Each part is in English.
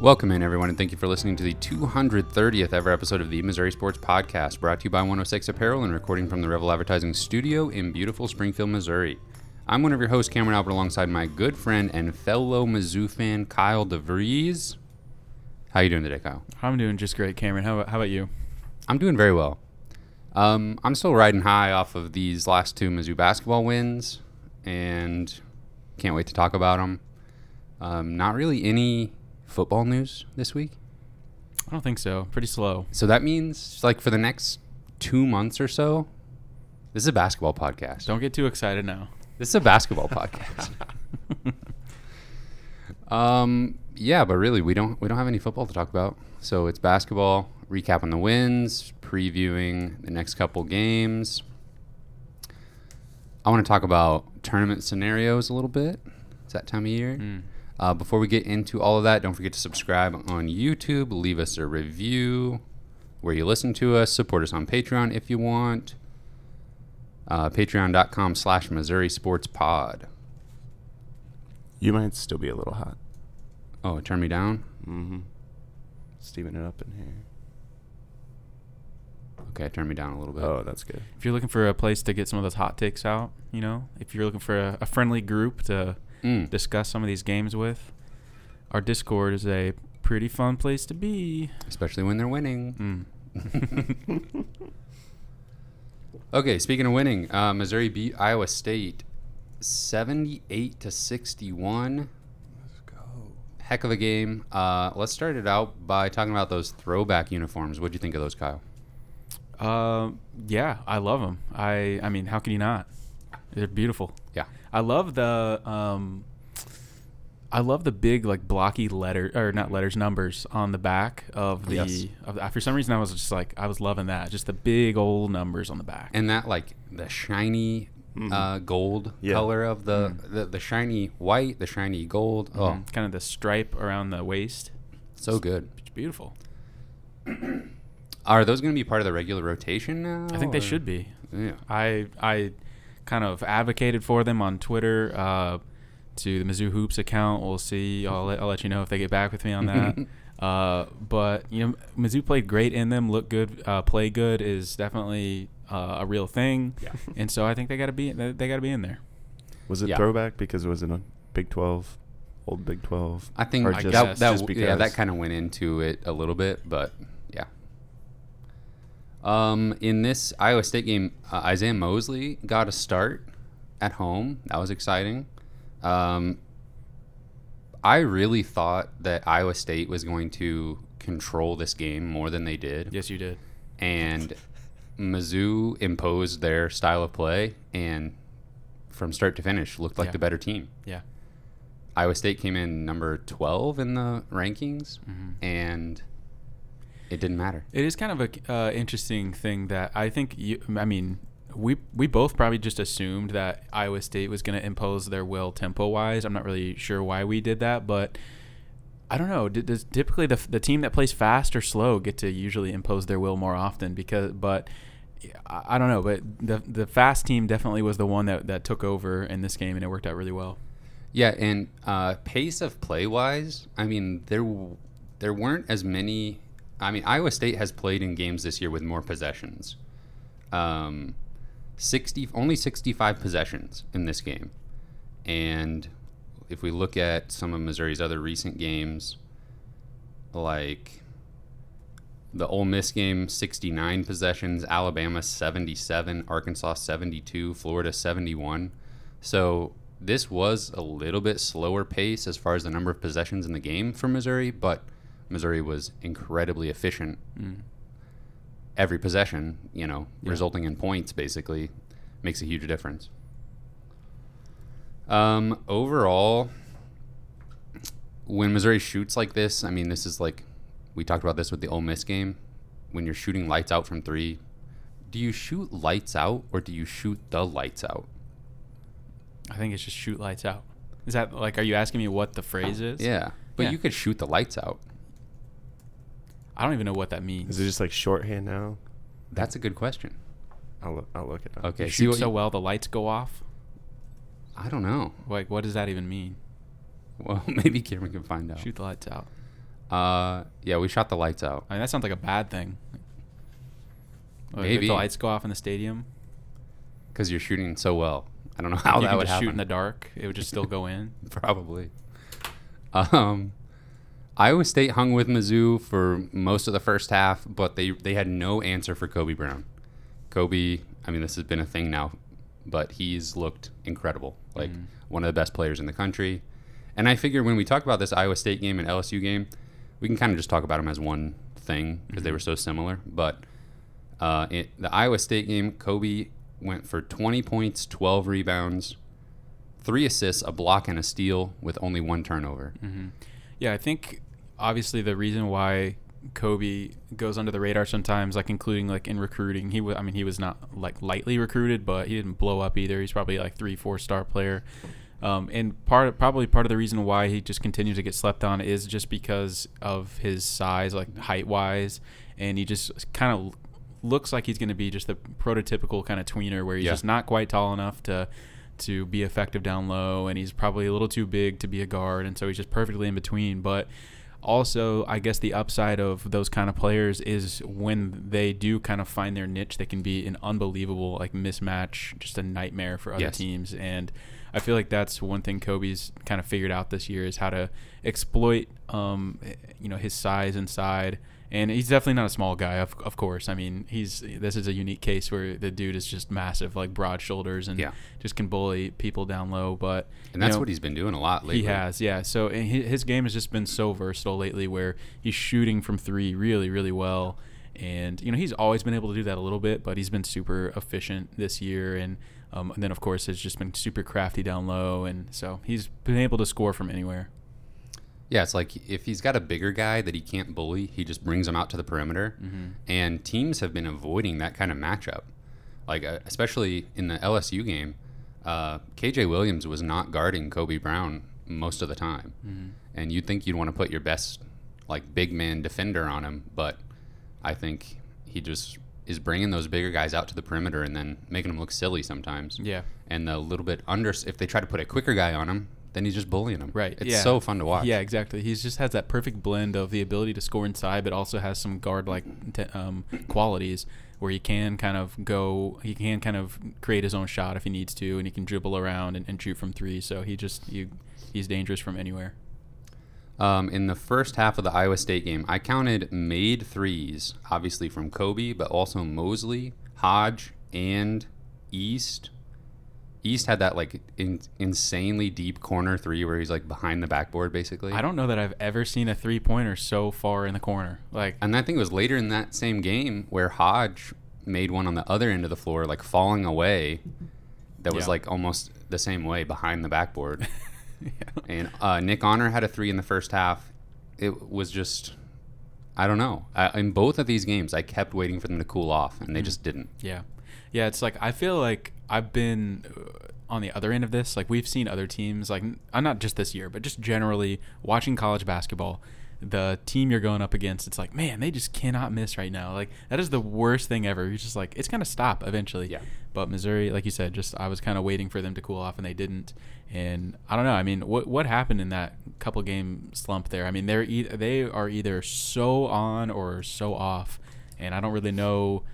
Welcome in, everyone, and thank you for listening to the 230th ever episode of the Missouri Sports Podcast, brought to you by 106 Apparel and recording from the Revel Advertising Studio in beautiful Springfield, Missouri. I'm one of your hosts, Cameron Albert, alongside my good friend and fellow Mizzou fan, Kyle DeVries. How you doing today, Kyle? I'm doing just great, Cameron. How, how about you? I'm doing very well. Um, I'm still riding high off of these last two Mizzou basketball wins, and can't wait to talk about them. Um, not really any football news this week. I don't think so. Pretty slow. So that means, like, for the next two months or so, this is a basketball podcast. Don't get too excited now. This is a basketball podcast. um, yeah, but really, we don't we don't have any football to talk about. So it's basketball, recapping the wins, previewing the next couple games. I want to talk about tournament scenarios a little bit. It's that time of year. Mm. Uh, before we get into all of that, don't forget to subscribe on YouTube, leave us a review where you listen to us, support us on Patreon if you want. Uh, Patreon.com slash Missouri Sports Pod. You might still be a little hot. Oh, turn me down? Mm-hmm. Steaming it up in here. Okay, turn me down a little bit. Oh, that's good. If you're looking for a place to get some of those hot takes out, you know, if you're looking for a, a friendly group to Mm. discuss some of these games with, our Discord is a pretty fun place to be. Especially when they're winning. Mm. Okay, speaking of winning, uh, Missouri beat Iowa State 78 to 61. Let's go. Heck of a game. Uh, let's start it out by talking about those throwback uniforms. What'd you think of those, Kyle? Uh, yeah, I love them. I I mean, how can you not? They're beautiful. Yeah. I love the um, I love the big like blocky letter or not letters numbers on the back of the. Yes. Of, uh, for some reason, I was just like I was loving that. Just the big old numbers on the back. And that, like, the shiny Mhm. uh, gold Yeah. color of the, Mm. the, the shiny white, the shiny gold. Oh, Mhm. kind of the stripe around the waist. so good. It's beautiful. Are those going to be part of the regular rotation now? I think they should be. Yeah. I I kind of advocated for them on Twitter uh, to the Mizzou Hoops account. We'll see. I'll let, I'll let you know if they get back with me on that. uh, but you know, Mizzou played great in them. Look good. Uh, play good is definitely uh, a real thing. Yeah. And so I think they got to be they, they got to be in there. Was it Yeah. throwback because it was in a Big 12, old Big 12? I think Or that, just- that, that just yeah, that kind of went into it a little bit, but yeah. Um, in this Iowa State game, uh, Isaiah Mosley got a start at home. That was exciting. Um, I really thought that Iowa State was going to control this game more than they did, Yes, you did. and Mizzou imposed their style of play, and from start to finish, looked like Yeah. the better team. Yeah. Iowa State came in number 12 in the rankings, Mhm. and it didn't matter. It is kind of a uh, interesting thing that I think you. I mean, we we both probably just assumed that Iowa State was going to impose their will tempo wise. I'm not really sure why we did that, but I don't know. D- Does typically the the team that plays fast or slow get to usually impose their will more often? Because, but I, I don't know. But the the fast team definitely was the one that that took over in this game, and it worked out really well. Yeah, and uh, pace of play wise, I mean, there w- there weren't as many. I mean, Iowa State has played in games this year with more possessions. Um, sixty only sixty five possessions in this game, and if we look at some of Missouri's other recent games, like the Ole Miss game, 69 possessions, Alabama 77, Arkansas 72, Florida 71. So this was a little bit slower pace as far as the number of possessions in the game for Missouri, but Missouri was incredibly efficient. Mm. Every possession, you know, Yeah. resulting in points basically makes a huge difference. Um, overall, when Missouri shoots like this, I mean, this is like we talked about this with the Ole Miss game. When you're shooting lights out from three, do you shoot lights out or do you shoot the lights out? I think it's just shoot lights out. Is that like? Are you asking me what the phrase is? Yeah, but Yeah. you could shoot the lights out. I don't even know what that means. Is it just like shorthand now? That's a good question. I'll, look- I'll look it up. Okay, You see shoot what so you- well the lights go off. I don't know. Like, what does that even mean? Well, maybe Cameron can find out. Shoot the lights out. Uh, yeah, we shot the lights out. I mean, that sounds like a bad thing. Like, if Maybe. the lights go off in the stadium. because you're shooting so well. I don't know how you that can would just happen. shoot in the dark. It would just still go in. Probably. Um, Iowa State hung with Mizzou for most of the first half, but they they had no answer for Kobe Brown. Kobe, I mean, this has been a thing now, but he's looked incredible, like Mhm. one of the best players in the country. And I figure when we talk about this Iowa State game and LSU game, we can kind of just talk about them as one thing because they Mhm. were so similar. But uh, it, the Iowa State game, Kobe went for 20 points, 12 rebounds, three assists, a block, and a steal with only one turnover. hmm Yeah, I think obviously the reason why Kobe goes under the radar sometimes, like including like in recruiting, he was I mean he was not like lightly recruited, but he didn't blow up either. He's probably like three, four star player. Um, and part probably part of the reason why he just continues to get slept on is just because of his size, like height wise, and he just kind of looks like he's going to be just the prototypical kind of tweener where he's Yeah. just not quite tall enough to to be effective down low and he's probably a little too big to be a guard and so he's just perfectly in between but also I guess the upside of those kind of players is when they do kind of find their niche they can be an unbelievable like mismatch just a nightmare for other Yes. teams and I feel like that's one thing Kobe's kind of figured out this year is how to exploit um you know his size inside and he's definitely not a small guy of, of course I mean he's this is a unique case where the dude is just massive like broad shoulders and Yeah. just can bully people down low but And that's know, what he's been doing a lot lately. he has, yeah. So his game has just been so versatile lately, where he's shooting from three really, really well, and you know he's always been able to do that a little bit, but he's been super efficient this year, and, um, and then of course has just been super crafty down low, and so he's been able to score from anywhere. Yeah, it's like if he's got a bigger guy that he can't bully, he just brings him out to the perimeter. Mhm. And teams have been avoiding that kind of matchup. Like, uh, especially in the LSU game, uh, KJ Williams was not guarding Kobe Brown most of the time. Mhm. And you'd think you'd want to put your best, like, big man defender on him. But I think he just is bringing those bigger guys out to the perimeter and then making them look silly sometimes. Yeah. And the little bit under, if they try to put a quicker guy on him, then he's just bullying him. Right. It's yeah. so fun to watch. Yeah, exactly. He just has that perfect blend of the ability to score inside, but also has some guard like um, qualities where he can kind of go, he can kind of create his own shot if he needs to, and he can dribble around and, and shoot from three. So he just you, he's dangerous from anywhere. Um, in the first half of the Iowa State game, I counted made threes, obviously from Kobe, but also Mosley, Hodge, and East. East had that like in, insanely deep corner three where he's like behind the backboard, basically. I don't know that I've ever seen a three pointer so far in the corner. Like, And I think it was later in that same game where Hodge made one on the other end of the floor, like falling away. That was Yeah. like almost the same way behind the backboard. yeah. and uh, Nick Honor had a three in the first half. It was just, I don't know. I, in both of these games, I kept waiting for them to cool off, and they Mhm. just didn't. Yeah. Yeah, it's like I feel like I've been uh, on the other end of this. Like we've seen other teams like uh, not just this year, but just generally watching college basketball, the team you're going up against, it's like, man, they just cannot miss right now. Like that is the worst thing ever. You're just like it's going to stop eventually. Yeah. But Missouri, like you said, just I was kind of waiting for them to cool off and they didn't. And I don't know. I mean, what what happened in that couple game slump there? I mean, they're e- they are either so on or so off, and I don't really know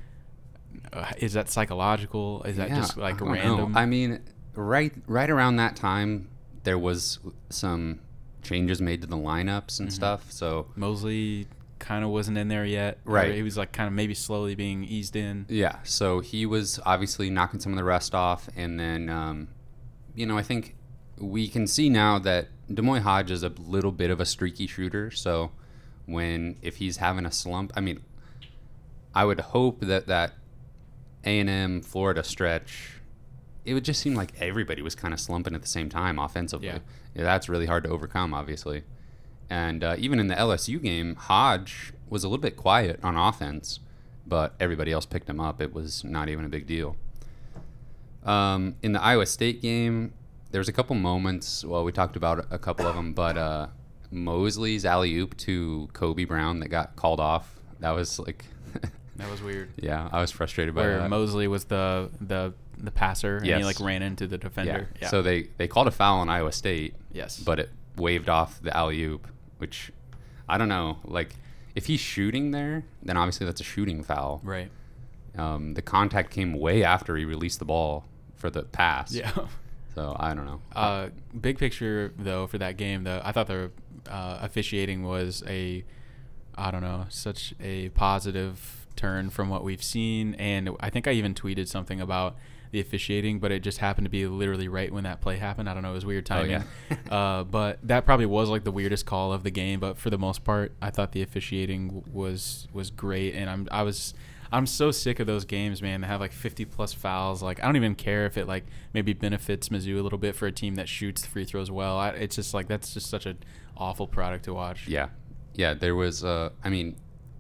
uh, is that psychological? Is that Yeah, just like I don't know. random? I mean, right, right around that time, there was some changes made to the lineups and Mhm. stuff. So Mosley kind of wasn't in there yet. Right. He was like kind of maybe slowly being eased in. yeah, so he was obviously knocking some of the rest off, and then, um, you know, I think we can see now that D'Moi Hodge is a little bit of a streaky shooter. So when if he's having a slump, I mean, I would hope that that A and M Florida stretch, it would just seem like everybody was kind of slumping at the same time offensively. Yeah. Yeah, that's really hard to overcome, obviously. And uh, even in the LSU game, Hodge was a little bit quiet on offense, but everybody else picked him up. It was not even a big deal. Um, in the Iowa State game, there was a couple moments. Well, we talked about a couple of them, but uh, Mosley's alley oop to Kobe Brown that got called off. That was like, That was weird. yeah, I was frustrated by Where that. Mosley was the the the passer and he like ran into the defender. Yeah. So they they called a foul on Iowa State, yes. but it waved off the alley oop, which I don't know. Like, if he's shooting there, then obviously that's a shooting foul. Right. Um, the contact came way after he released the ball for the pass. Yeah. So I don't know. Uh, big picture though for that game, though, I thought the uh, officiating was a, I don't know, such a positive turn from what we've seen, and I think I even tweeted something about the officiating, but it just happened to be literally right when that play happened. I don't know, it was weird Oh, timing. uh, but that probably was like the weirdest call of the game. But for the most part, I thought the officiating was was great, and I'm I was. I'm so sick of those games, man. They have like 50 plus fouls. Like I don't even care if it like maybe benefits Mizzou a little bit for a team that shoots free throws well. I, it's just like that's just such an awful product to watch. Yeah, yeah. There was. Uh, I mean,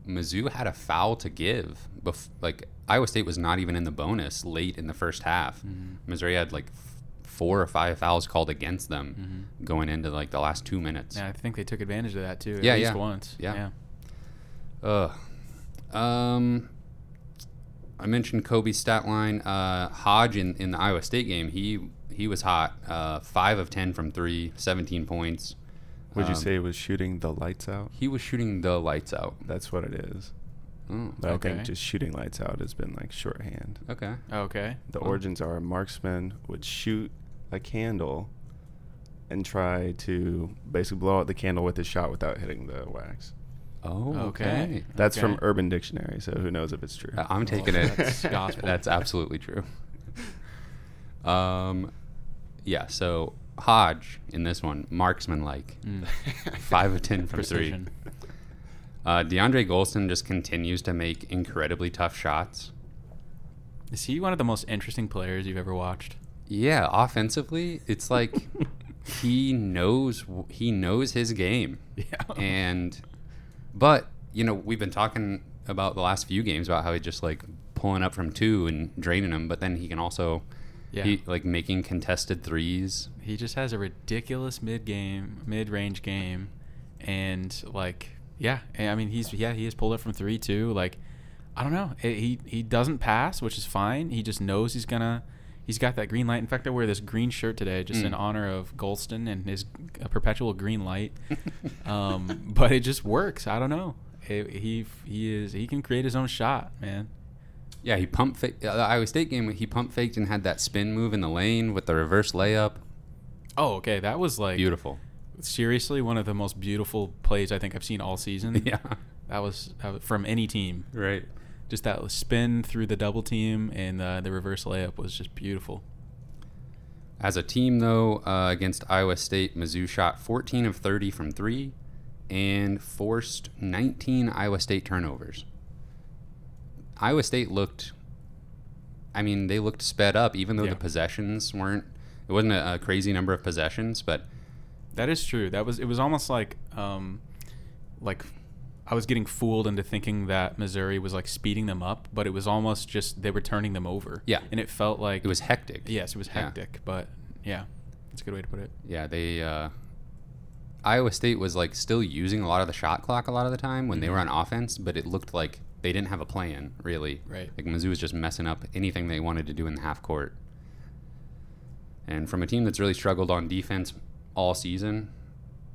Mizzou had a foul to give. Bef- like Iowa State was not even in the bonus late in the first half. Mm-hmm. Missouri had like f- four or five fouls called against them going into like the last two minutes. And I think they took advantage of that too. At Yeah, least yeah. once. Yeah. Ugh. Um, I mentioned Kobe's stat line. Uh, Hodge in, in the Iowa State game, he he was hot. Uh, five of ten from three, 17 points. Would you Um, say it was shooting the lights out? he was shooting the lights out? That's what it is. Oh, But I Okay. think just shooting lights out has been like shorthand. okay. Okay. The Well- origins are a marksman would shoot a candle and try to basically blow out the candle with his shot without hitting the wax. Oh, Okay. okay. That's from Okay. Urban Dictionary, so who knows if it's true. Uh, I'm taking it. that's gospel. That's absolutely true. Um, yeah. So Hodge in this one, marksman like, Mm. five of ten from Precision. three. Uh, DeAndre Gholston just continues to make incredibly tough shots. Is he one of the most interesting players you've ever watched? Yeah, offensively, it's like he knows he knows his game. Yeah. And but, you know, we've been talking about the last few games about how he just like pulling up from 2 and draining them, but then he can also Yeah. he like making contested threes. He just has a ridiculous mid game, mid range game, and like, yeah, I mean, he's yeah, he has pulled it from three too. Like, I don't know, Eh, he he doesn't pass, which is fine. He just knows he's gonna. He's got that green light. In fact, I wear this green shirt today just in Mm. honor of Gholston and his perpetual green light. um, but it just works. I don't know. It, he he is he can create his own shot, man. Yeah, he pump faked uh, the Iowa State game. He pump faked and had that spin move in the lane with the reverse layup. Oh, okay, that was like Beautiful. seriously one of the most beautiful plays I think I've seen all season. yeah. That was, that was from any team. Right. Just that spin through the double team and uh, the reverse layup was just beautiful. As a team, though, uh, against Iowa State, Mizzou shot 14 of 30 from three and forced 19 Iowa State turnovers. Iowa State looked, I mean, they looked sped up, even though Yeah. the possessions weren't, it wasn't a, a crazy number of possessions, but That is true. That was it was almost like um, like I was getting fooled into thinking that Missouri was like speeding them up, but it was almost just they were turning them over. Yeah. and it felt like it was hectic. yes, it was Yeah. hectic, but yeah, that's a good way to put it. Yeah, they, uh, Iowa State was like still using a lot of the shot clock a lot of the time when they were on offense, but it looked like they didn't have a plan really. Right. Like Mizzou was just messing up anything they wanted to do in the half court. And from a team that's really struggled on defense all season,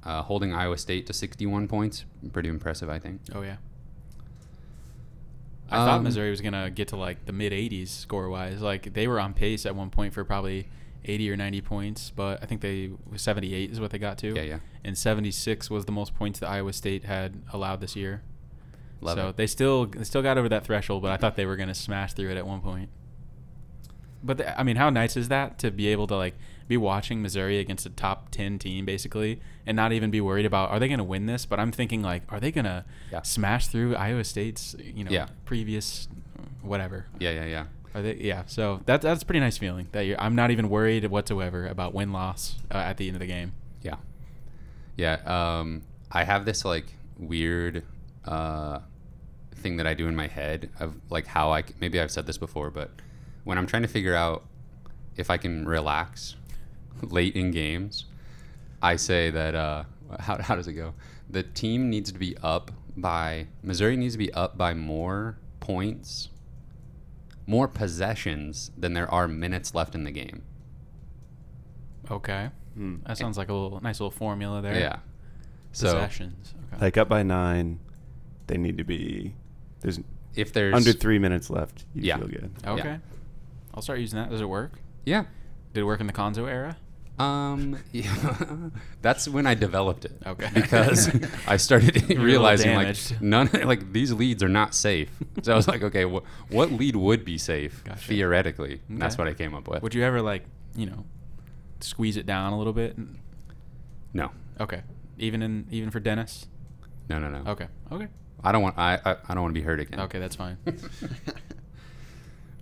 uh, holding Iowa State to 61 points, pretty impressive, I think. Oh yeah. I thought Um, Missouri was gonna get to like the mid 80s score wise. Like they were on pace at one point for probably 80 or 90 points, but I think they 78 is what they got to. Yeah, yeah. And 76 was the most points that Iowa State had allowed this year. Love so it. they still they still got over that threshold, but I thought they were gonna smash through it at one point. But the, I mean, how nice is that to be able to like be watching Missouri against a top 10 team basically and not even be worried about are they going to win this, but I'm thinking like are they going to Yeah. smash through Iowa State's, you know, Yeah. previous whatever. Yeah, yeah, yeah. Are they yeah, so that that's a pretty nice feeling that you're, I'm not even worried whatsoever about win loss uh, at the end of the game. Yeah. Yeah. Um, I have this like weird uh, thing that I do in my head of like how I maybe I've said this before, but when I'm trying to figure out if I can relax late in games, I say that uh, how how does it go? The team needs to be up by Missouri needs to be up by more points, more possessions than there are minutes left in the game. Okay. Hmm. That sounds like a little nice little formula there. Yeah. So Possessions. Okay. Like up by nine, they need to be. There's if there's under three minutes left. You Yeah. feel good. okay. I'll start using that. Does it work? yeah. Did it work in the Cuonzo era? Um, yeah, that's when I developed it. Okay. Because I started You're a little realizing like none, like these leads are not safe. So I was like, okay, wh- what lead would be safe Gotcha. theoretically? And That's what I came up with. Would you ever like, you know, squeeze it down a little bit? no, Okay. Even in even for Dennis? no, no, no. Okay. Okay. I don't want. I I, I don't want to be hurt again. Okay, that's fine.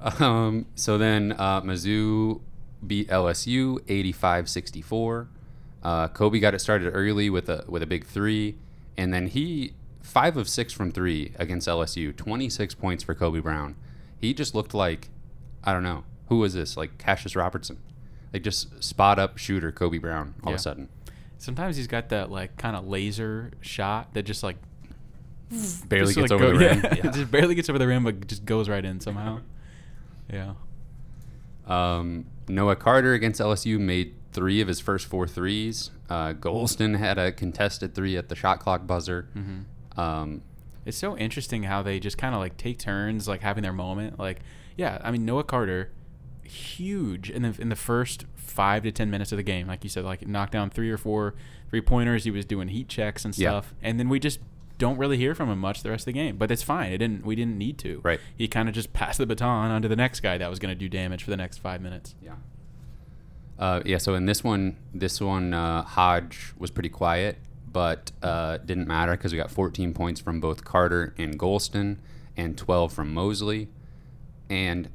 Um, so then uh, Mizzou beat LSU 85-64. Uh, Kobe got it started early with a with a big three, and then he five of six from three against LSU. Twenty six points for Kobe Brown. He just looked like I don't know who was this like Kassius Robertson, like just spot up shooter Kobe Brown all of a sudden. Sometimes he's got that like kind of laser shot that just like Barely gets like, over go- the rim. yeah, Yeah. just barely gets over the rim, but just goes right in somehow. Yeah. Um, Noah Carter against LSU made three of his first four threes. Uh, Gholston had a contested three at the shot clock buzzer. hmm Um, It's so interesting how they just kind of like take turns, like having their moment. Like, yeah, I mean Noah Carter, huge in the in the first five to ten minutes of the game. Like you said, like knocked down three or four three pointers. He was doing heat checks and Yeah. stuff, and then we just don't really hear from him much the rest of the game. But it's fine. It didn't. We didn't need to. Right. He kind of just passed the baton on to the next guy that was going to do damage for the next five minutes. Yeah. Uh, yeah. So in this one, this one, uh, Hodge was pretty quiet, but uh, didn't matter because we got 14 points from both Carter and Gholston, and 12 from Mosley. And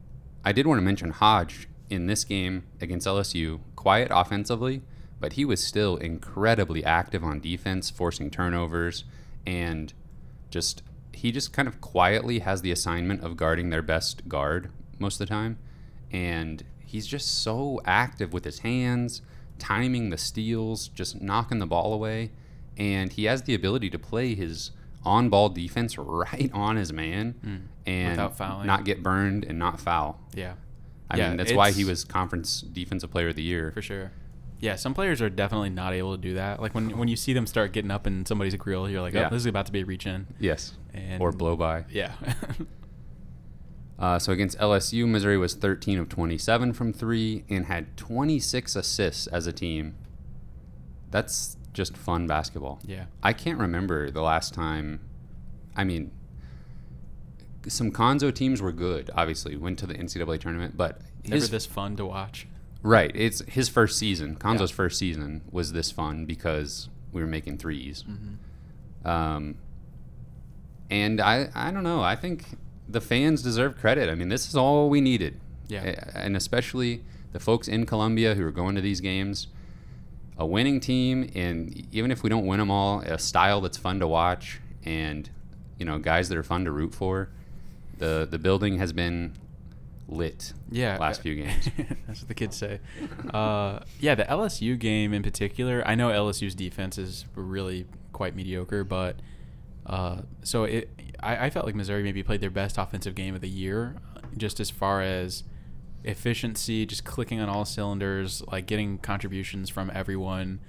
I did want to mention Hodge in this game against LSU, quiet offensively, but he was still incredibly active on defense, forcing turnovers, and just he just kind of quietly has the assignment of guarding their best guard most of the time, and he's just so active with his hands, timing the steals, just knocking the ball away, and he has the ability to play his on-ball defense right on his man hmm. and. Without fouling. not get burned and not foul. Yeah. I Yeah, mean, that's why he was conference defensive player of the year. For sure. Yeah, some players are definitely not able to do that. Like when when you see them start getting up in somebody's grill, you're like, oh, Yeah. this is about to be a reach in. Yes. And or blow by. Yeah. Uh, so against LSU, Missouri was 13 of 27 from three and had 26 assists as a team. That's just fun basketball. yeah. I can't remember the last time. I mean, some Cuonzo teams were good. Obviously, went to the NCAA tournament, but Never his, this fun to watch. Right. It's his first season. Cuonzo's Yeah. first season was this fun because we were making 3s Mm-hmm. Um, and I, I don't know. I think the fans deserve credit. I mean, this is all we needed. Yeah. And especially the folks in Columbia who are going to these games. A winning team, and even if we don't win them all, a style that's fun to watch, and you know, guys that are fun to root for. The the building has been lit. Yeah. Last few games. That's what the kids say. Uh, yeah, the LSU game in particular. I know LSU's defense is really quite mediocre, but uh, so it. I, I felt like Missouri maybe played their best offensive game of the year, just as far as efficiency, just clicking on all cylinders, like getting contributions from everyone,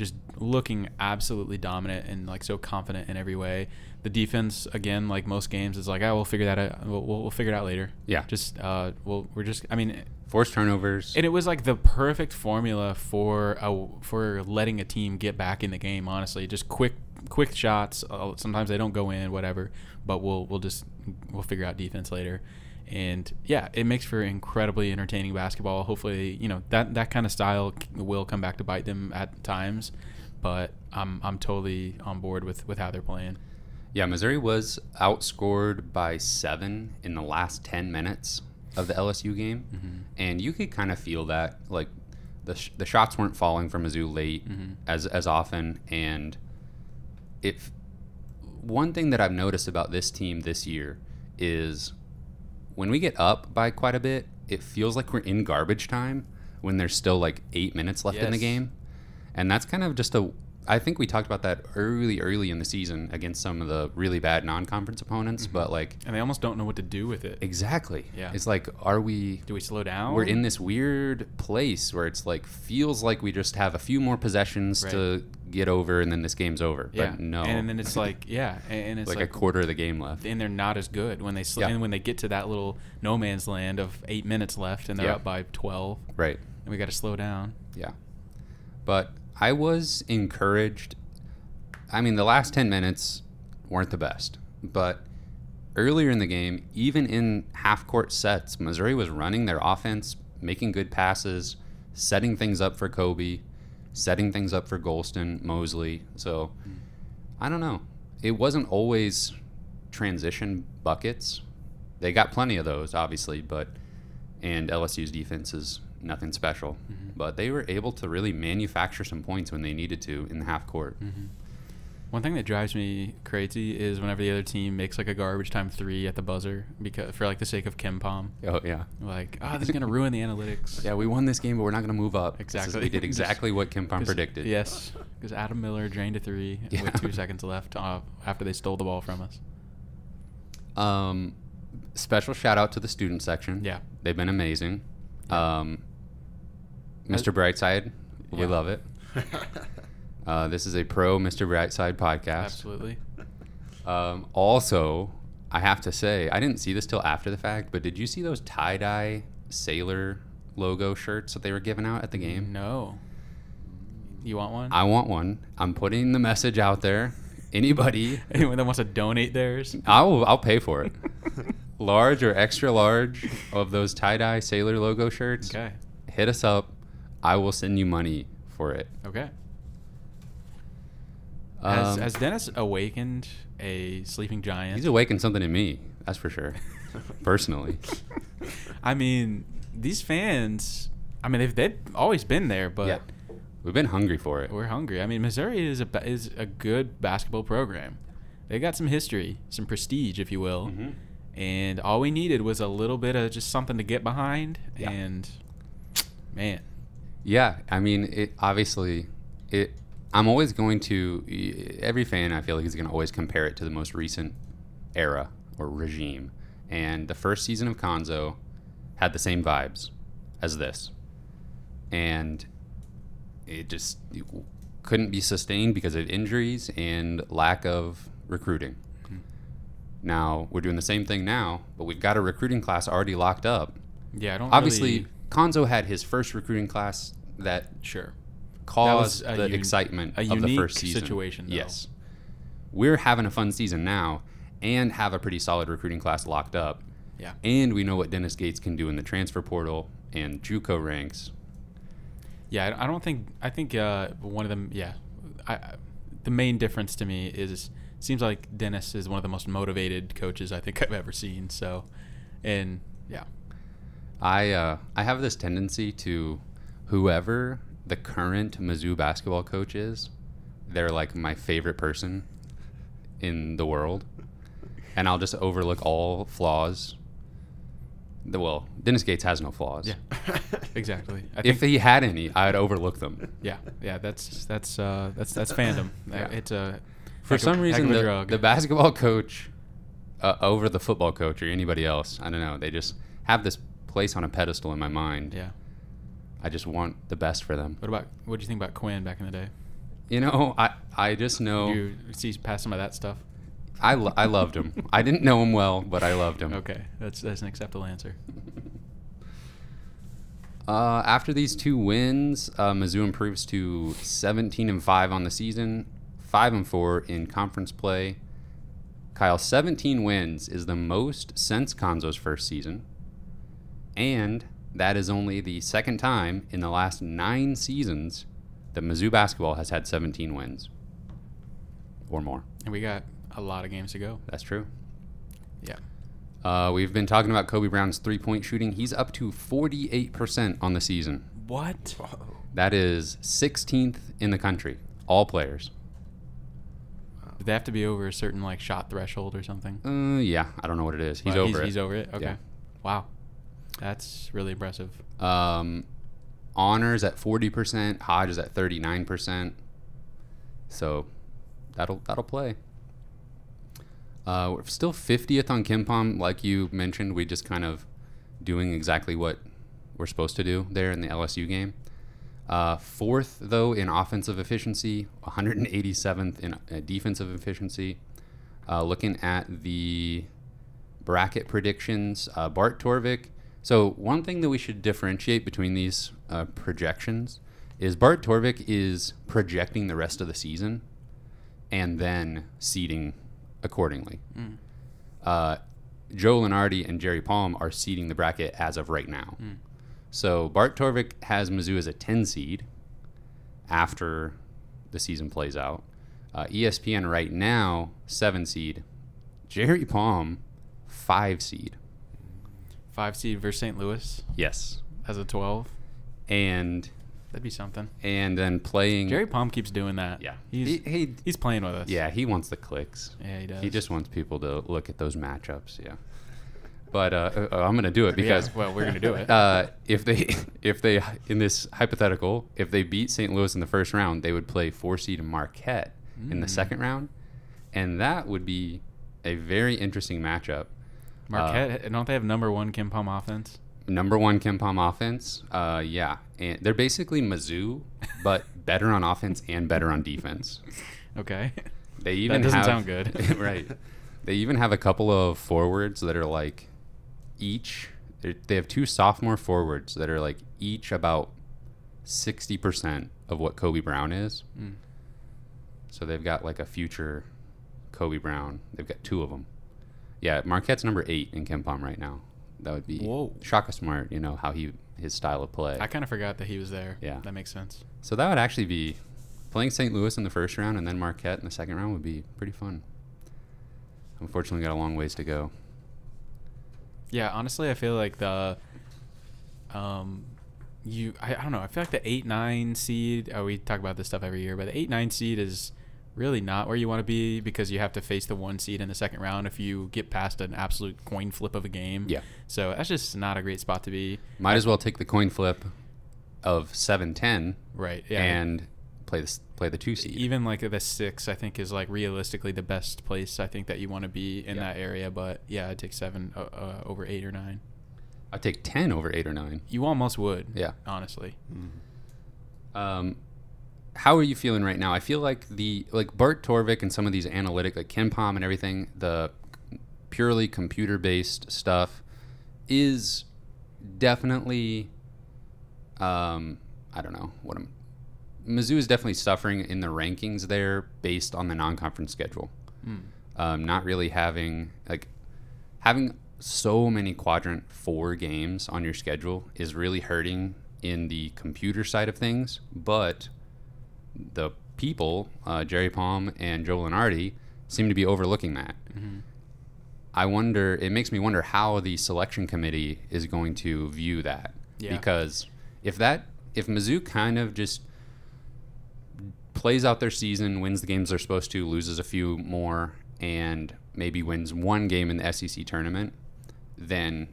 just looking absolutely dominant and like so confident in every way. The defense, again, like most games, is like, oh, we'll figure that out. We'll, we'll, we'll figure it out later. Yeah. Just, uh, well, we're just. I mean, Forced turnovers. and it was like the perfect formula for a, for letting a team get back in the game. Honestly, just quick quick shots. Uh, sometimes they don't go in, whatever. But we'll we'll just we'll figure out defense later. And yeah, it makes for incredibly entertaining basketball. Hopefully, you know that that kind of style will come back to bite them at times. But I'm I'm totally on board with with how they're playing. Yeah, Missouri was outscored by seven in the last 10 minutes of the LSU game. Mm-hmm. And you could kind of feel that. Like, the, sh- the shots weren't falling for Mizzou late Mhm. as, as often. And if one thing that I've noticed about this team this year is when we get up by quite a bit, it feels like we're in garbage time when there's still like eight minutes left in the game. And that's kind of just a, I think we talked about that early, early in the season against some of the really bad non-conference opponents. Mm-hmm. But like, and they almost don't know what to do with it. exactly, Yeah. It's like, are we? Do we slow down? We're in this weird place where it's like feels like we just have a few more possessions Right. to get over, and then this game's over. yeah. But no, And then it's like yeah, and, it's like, like, a quarter of the game left. and they're not as good when they sl- Yeah. and when they get to that little no man's land of eight minutes left and they're Yeah. up by twelve Right. and we got to slow down. Yeah. But I was encouraged. I mean, the last 10 minutes weren't the best, but earlier in the game, even in half court sets, Missouri was running their offense, making good passes, setting things up for Kobe, setting things up for Gholston, Mosley. So I don't know. It wasn't always transition buckets. They got plenty of those, obviously, but and LSU's defense is nothing special. But they were able to really manufacture some points when they needed to in the half court. One thing that drives me crazy is whenever the other team makes like a garbage time three at the buzzer because for like the sake of KenPom, Oh yeah, like oh this is gonna ruin the analytics. yeah. We won this game, but we're not going to move up. Exactly. we did exactly what KenPom predicted. Yes, because Adam Miller drained a three Yeah. with two seconds left uh, after they stole the ball from us. Um, special shout out to the student section. Yeah. they've been amazing. Um, Mr. Brightside, we Yeah. love it. Uh, this is a pro Mr. Brightside podcast. Absolutely. Um, also, I have to say, I didn't see this till after the fact, but did you see those tie dye sailor logo shirts that they were giving out at the game? No. You want one? I want one. I'm putting the message out there. Anybody, Anyone that wants to donate theirs? I'll I'll pay for it. large or extra large of those tie dye sailor logo shirts. Okay. Hit us up. I will send you money for it. Okay. Has, Um, has Dennis awakened a sleeping giant? he's awakened something in me. That's for sure. Personally. I mean, these fans. I mean, they've they've always been there, but yeah. We've been hungry for it. we're hungry. I mean, Missouri is a is a good basketball program. They got some history, some prestige, if you will, Mhm. and all we needed was a little bit of just something to get behind. Yeah. And man, Yeah, I mean, it obviously it. I'm always going to every fan. I feel like is going to always compare it to the most recent era or regime, and the first season of Cuonzo had the same vibes as this, and it just couldn't be sustained because of injuries and lack of recruiting. Hmm. Now we're doing the same thing now, but we've got a recruiting class already locked up yeah, I don't obviously really- Cuonzo had his first recruiting class that sure. caused a the un- excitement of the first season. situation, though. Yes, we're having a fun season now, and have a pretty solid recruiting class locked up, Yeah. and we know what Dennis Gates can do in the transfer portal and JUCO ranks. Yeah, I I don't think I think uh, one of them. Yeah, I, I the main difference to me is seems like Dennis is one of the most motivated coaches I think I've ever seen. So, and yeah, I uh, I have this tendency to whoever the current Mizzou basketball coach is, they're like my favorite person in the world, and I'll just overlook all flaws. The, well, Dennis Gates has no flaws. yeah, exactly. I If he had any, I'd overlook them. yeah, yeah, that's that's uh, that's that's fandom. Yeah. It's a For heck of- some reason, the, the basketball coach uh, over the football coach or anybody else, I don't know. They just have this place on a pedestal in my mind. yeah. I just want the best for them. What about what do you think about Quinn back in the day? You know, I I just know You see past some of that stuff. I, lo- I loved him. I didn't know him well, but I loved him. Okay, that's that's an acceptable answer. Uh, after these two wins, uh, Mizzou improves to 17 and five on the season, five and four in conference play. Kyle, 17 wins is the most since Cuonzo's first season, and that is only the second time in the last nine seasons that Mizzou basketball has had 17 wins or more. And we got a lot of games to go. That's true. Yeah. Uh, we've been talking about Kobe Brown's three point shooting. He's up to 48% on the season. What? That is 16th in the country, all players. Did they have to be over a certain like shot threshold or something? Uh, yeah, I don't know what it is. He's Well, over it. He's over it. Okay. Yeah. Wow. That's really impressive. Um, Honor's at 40%, Hodge is at 39%. So that'll that'll play. Uh, we're still 50th on KenPom, like you mentioned. We just kind of doing exactly what we're supposed to do there in the LSU game. Uh, fourth, though, in offensive efficiency, 187th in uh, defensive efficiency. Uh, looking at the bracket predictions, uh, Bart Torvik. So, one thing that we should differentiate between these uh, projections is Bart Torvik is projecting the rest of the season and then seeding accordingly. Uh, Joe Lunardi and Jerry Palm are seeding the bracket as of right now. So Bart Torvik has Mizzou as a 10 seed after the season plays out. Uh, ESPN right now, 7 seed. Jerry Palm, 5 seed. Five seed versus St. Louis Yes. as a 12. And That'd be something. and then playing Jerry Palm keeps doing that. Yeah. He's, He- he- he's playing with us. Yeah, he wants the clicks. Yeah, he does. He just wants people to look at those matchups. Yeah. But uh, uh, I'm going to do it Yeah, because well, we're gonna do it. Uh, if they if they in this hypothetical, if they beat St. Louis in the first round, they would play four seed Marquette in the Mm. second round, and that would be a very interesting matchup. Marquette, don't they have number one KenPom offense? Number one KenPom offense, uh, yeah, and they're basically Mizzou, but better on offense and better on defense. Okay. They even doesn't have, sound good. right. They even have a couple of forwards that are like each. They have two sophomore forwards that are like each about sixty percent of what Kobe Brown is. Mm. So they've got like a future Kobe Brown. They've got two of them. Yeah, Marquette's number eight in KenPom right now. That would be Whoa. Shaka Smart. You know how he his style of play. I kind of forgot that he was there. Yeah. That makes sense. So that would actually be playing St. Louis in the first round and then Marquette in the second round would be pretty fun. Unfortunately, got a long ways to go. Yeah, honestly, I feel like the, um, you I, I don't know. I feel like the eight nine seed. Oh, we talk about this stuff every year, but the eight nine seed is really not where you want to be because you have to face the one seed in the second round if you get past an absolute coin flip of a game. Yeah. So that's just not a great spot to be. Might as well take the coin flip of 7-10 Right. Yeah. and play the play the two seed. even like the six, I think is like realistically the best place. I think that you want to be in Yeah. that area. But yeah, I'd take seven uh, uh, over eight or nine. I'd take 10 over 8 or 9. You almost would. Yeah. Honestly. Um, how are you feeling right now? I feel like the like Bart Torvik and some of these analytic like KenPom and everything, the purely computer based stuff is definitely um I don't know what I'm Mizzou is definitely suffering in the rankings there based on the non-conference schedule. Mm. Um, not really having like having so many quadrant four games on your schedule is really hurting in the computer side of things. But the people, uh, Jerry Palm and Joe Lunardi, seem to be overlooking that. Mhm. I wonder. It makes me wonder how the selection committee is going to view that. Yeah. Because if that, if Mizzou kind of just plays out their season, wins the games they're supposed to, loses a few more, and maybe wins one game in the SEC tournament, then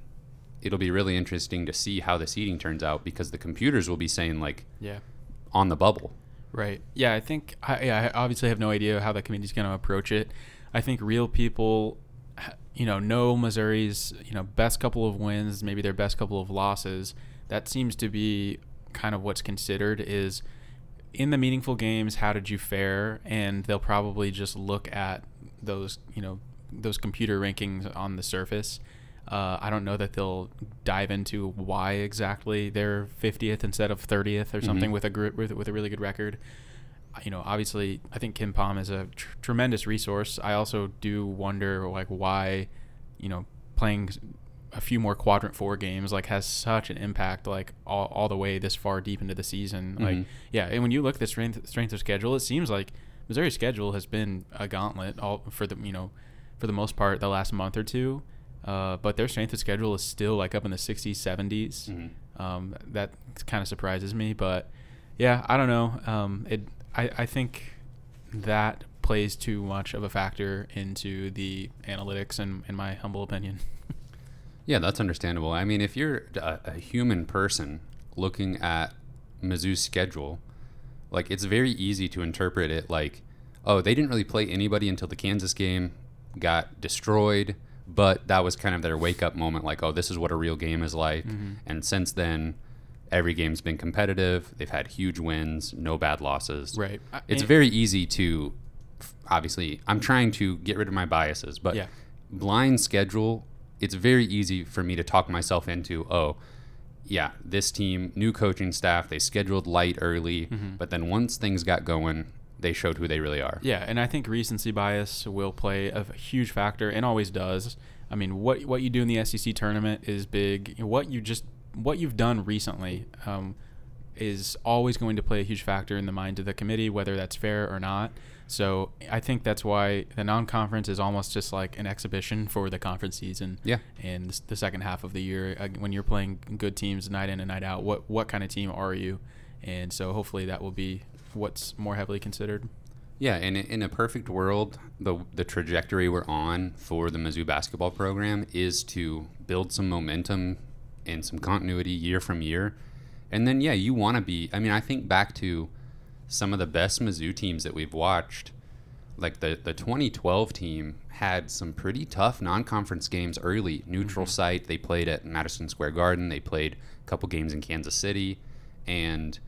it'll be really interesting to see how the seeding turns out because the computers will be saying like Yeah. on the bubble. Right. Yeah, I think I, yeah, I obviously have no idea how the committee's going to approach it. I think real people, you know, know Missouri's you know best couple of wins, maybe their best couple of losses. That seems to be kind of what's considered is in the meaningful games. How did you fare? And they'll probably just look at those you know those computer rankings on the surface. Uh, I don't know that they'll dive into why exactly they're 50th instead of 30th or something Mhm. with a gr- with, with a really good record. You know, obviously, I think KenPom is a tr- tremendous resource. I also do wonder like why, you know, playing a few more quadrant four games like has such an impact like all, all the way this far deep into the season. Like, Mhm. yeah, and when you look at the strength strength of schedule, it seems like Missouri's schedule has been a gauntlet all for the you know, for the most part the last month or two. Uh, but their strength of schedule is still like up in the 60s, 70s. Mhm. Um, that kind of surprises me, but yeah, I don't know. Um, it, I, I think that plays too much of a factor into the analytics, in, in my humble opinion. Yeah, that's understandable. I mean, if you're a, a human person looking at Mizzou's schedule, like it's very easy to interpret it like oh, they didn't really play anybody until the Kansas game, got destroyed, but that was kind of their wake up moment like, oh, this is what a real game is like. Mm-hmm. And since then, every game's been competitive. They've had huge wins, no bad losses. Right. It's and- very easy to, obviously, I'm trying to get rid of my biases, but Yeah. blind schedule, it's very easy for me to talk myself into, oh, yeah, this team, new coaching staff, they scheduled light early, but then once things got going, they showed who they really are. Yeah, and I think recency bias will play a huge factor and always does. I mean, what what you do in the SEC tournament is big. What you just what you've done recently um, is always going to play a huge factor in the mind of the committee, whether that's fair or not. So I think that's why the non-conference is almost just like an exhibition for the conference season. Yeah. And the second half of the year, uh, when you're playing good teams night in and night out, what what kind of team are you? And so hopefully that will be what's more heavily considered. Yeah, and in a perfect world, the the trajectory we're on for the Mizzou basketball program is to build some momentum and some continuity year from year. And then yeah, you want to be I mean, I think back to some of the best Mizzou teams that we've watched. Like the the 2012 team had some pretty tough non-conference games early. Neutral mm-hmm. site, they played at Madison Square Garden, they played a couple games in Kansas City and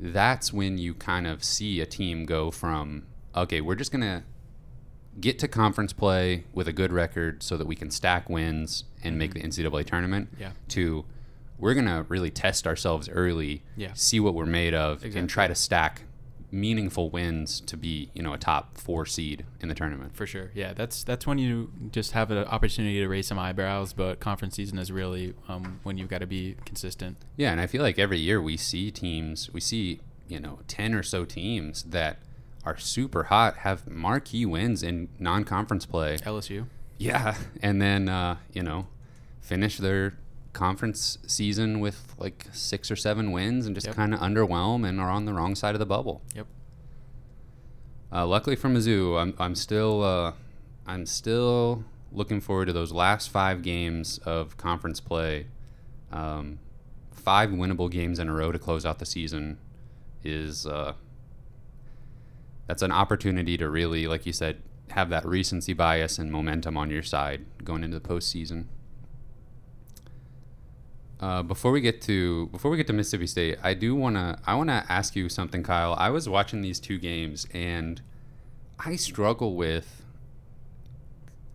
that's when you kind of see a team go from okay, we're just gonna get to conference play with a good record so that we can stack wins and make the mm-hmm. NCAA tournament. Yeah. To we're gonna really test ourselves early, Yeah. see what we're made of, Exactly. and try to stack meaningful wins to be you know a top four seed in the tournament. For sure, yeah. That's that's when you just have an opportunity to raise some eyebrows. But conference season is really um, when you've got to be consistent. Yeah, and I feel like every year we see teams, we see, you know, 10 or so teams that are super hot, have marquee wins in non conference play. LSU, Yeah. And then, uh, you know, finish their conference season with like six or seven wins and just Yep. kind of underwhelm and are on the wrong side of the bubble. Yep. Uh, luckily for Mizzou, I'm, I'm still uh, I'm still looking forward to those last five games of conference play. Um, five winnable games in a row to close out the season is uh, that's an opportunity to really, like you said, have that recency bias and momentum on your side going into the postseason. Uh, before we get to before we get to Mississippi State, I do wanna I wanna ask you something, Kyle. I was watching these two games and I struggle with.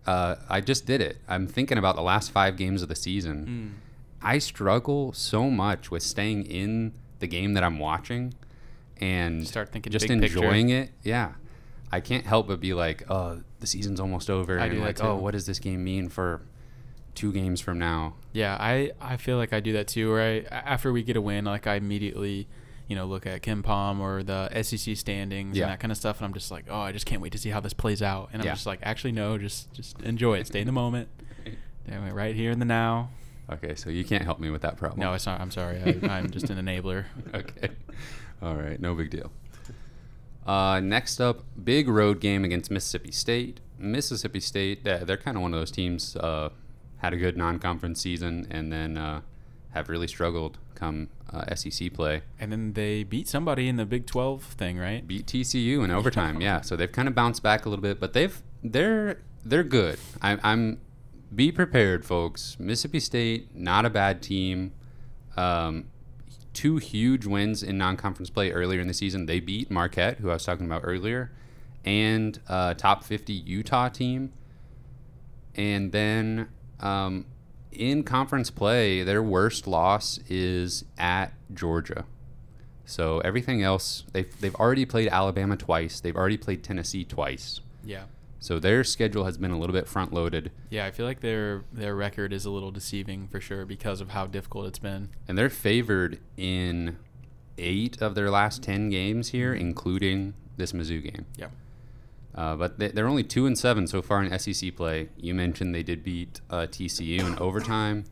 Uh, I just did it. I'm thinking about the last five games of the season. I struggle so much with staying in the game that I'm watching and Start thinking just big picture. enjoying it. Yeah. I can't help but be like, oh, the season's almost over. I and like, oh, what does this game mean for two games from now? Yeah, I, I feel like I do that too. Right after we get a win, like I immediately, you know, look at KenPom or the SEC standings Yeah. and that kind of stuff, and I'm just like, oh, I just can't wait to see how this plays out. And I'm Yeah. just like, actually, no, just just enjoy it, stay in the moment, right here in the now. Okay, so you can't help me with that problem. No, it's not. I'm sorry. I, I'm just an enabler. okay. All right, no big deal. Uh, next up, big road game against Mississippi State. Mississippi State, they're, they're kind of one of those teams. Uh, had a good non-conference season and then uh, have really struggled come uh, SEC play. And then they beat somebody in the Big 12 thing, right? Beat TCU in overtime, yeah. So they've kind of bounced back a little bit, but they've they're they're good. I, I'm be prepared, folks. Mississippi State, not a bad team. Um, two huge wins in non-conference play earlier in the season. They beat Marquette, who I was talking about earlier, and uh, top 50 Utah team. And then um, in conference play, their worst loss is at Georgia. So everything else, they've, they've already played Alabama twice. They've already played Tennessee twice. Yeah. So their schedule has been a little bit front loaded. Yeah, I feel like their their record is a little deceiving for sure because of how difficult it's been. And they're favored in eight of their last 10 games here, including this Mizzou game. Yeah. Uh, but they, they're only two and seven so far in SEC play. You mentioned they did beat uh, TCU in overtime,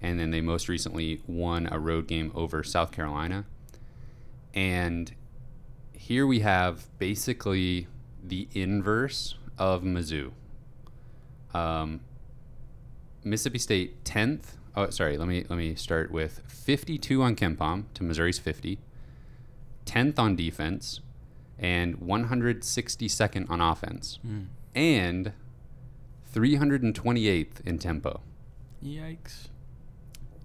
and then they most recently won a road game over South Carolina. And here we have basically the inverse of Mizzou. Um, Mississippi State tenth. Oh, sorry. Let me let me start with 52 on KenPom to Missouri's 50. 10th on defense, and 162nd on offense, Mm. and 328th in tempo. Yikes.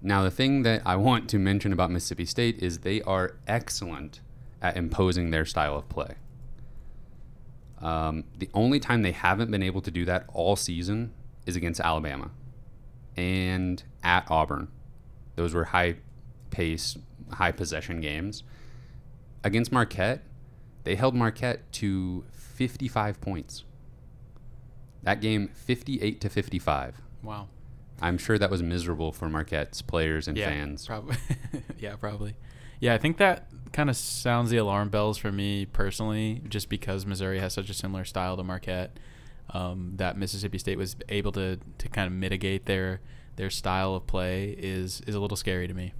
Now, the thing that I want to mention about Mississippi State is they are excellent at imposing their style of play. Um, the only time they haven't been able to do that all season is against Alabama and at Auburn. Those were high pace, high possession games. Against Marquette, they held Marquette to 55 points. That game, 58 to 55. Wow. I'm sure that was miserable for Marquette's players and yeah, fans. Probably. yeah, probably. Yeah, I think that kind of sounds the alarm bells for me personally, just because Missouri has such a similar style to Marquette. Um, that Mississippi State was able to, to kind of mitigate their their style of play is is a little scary to me.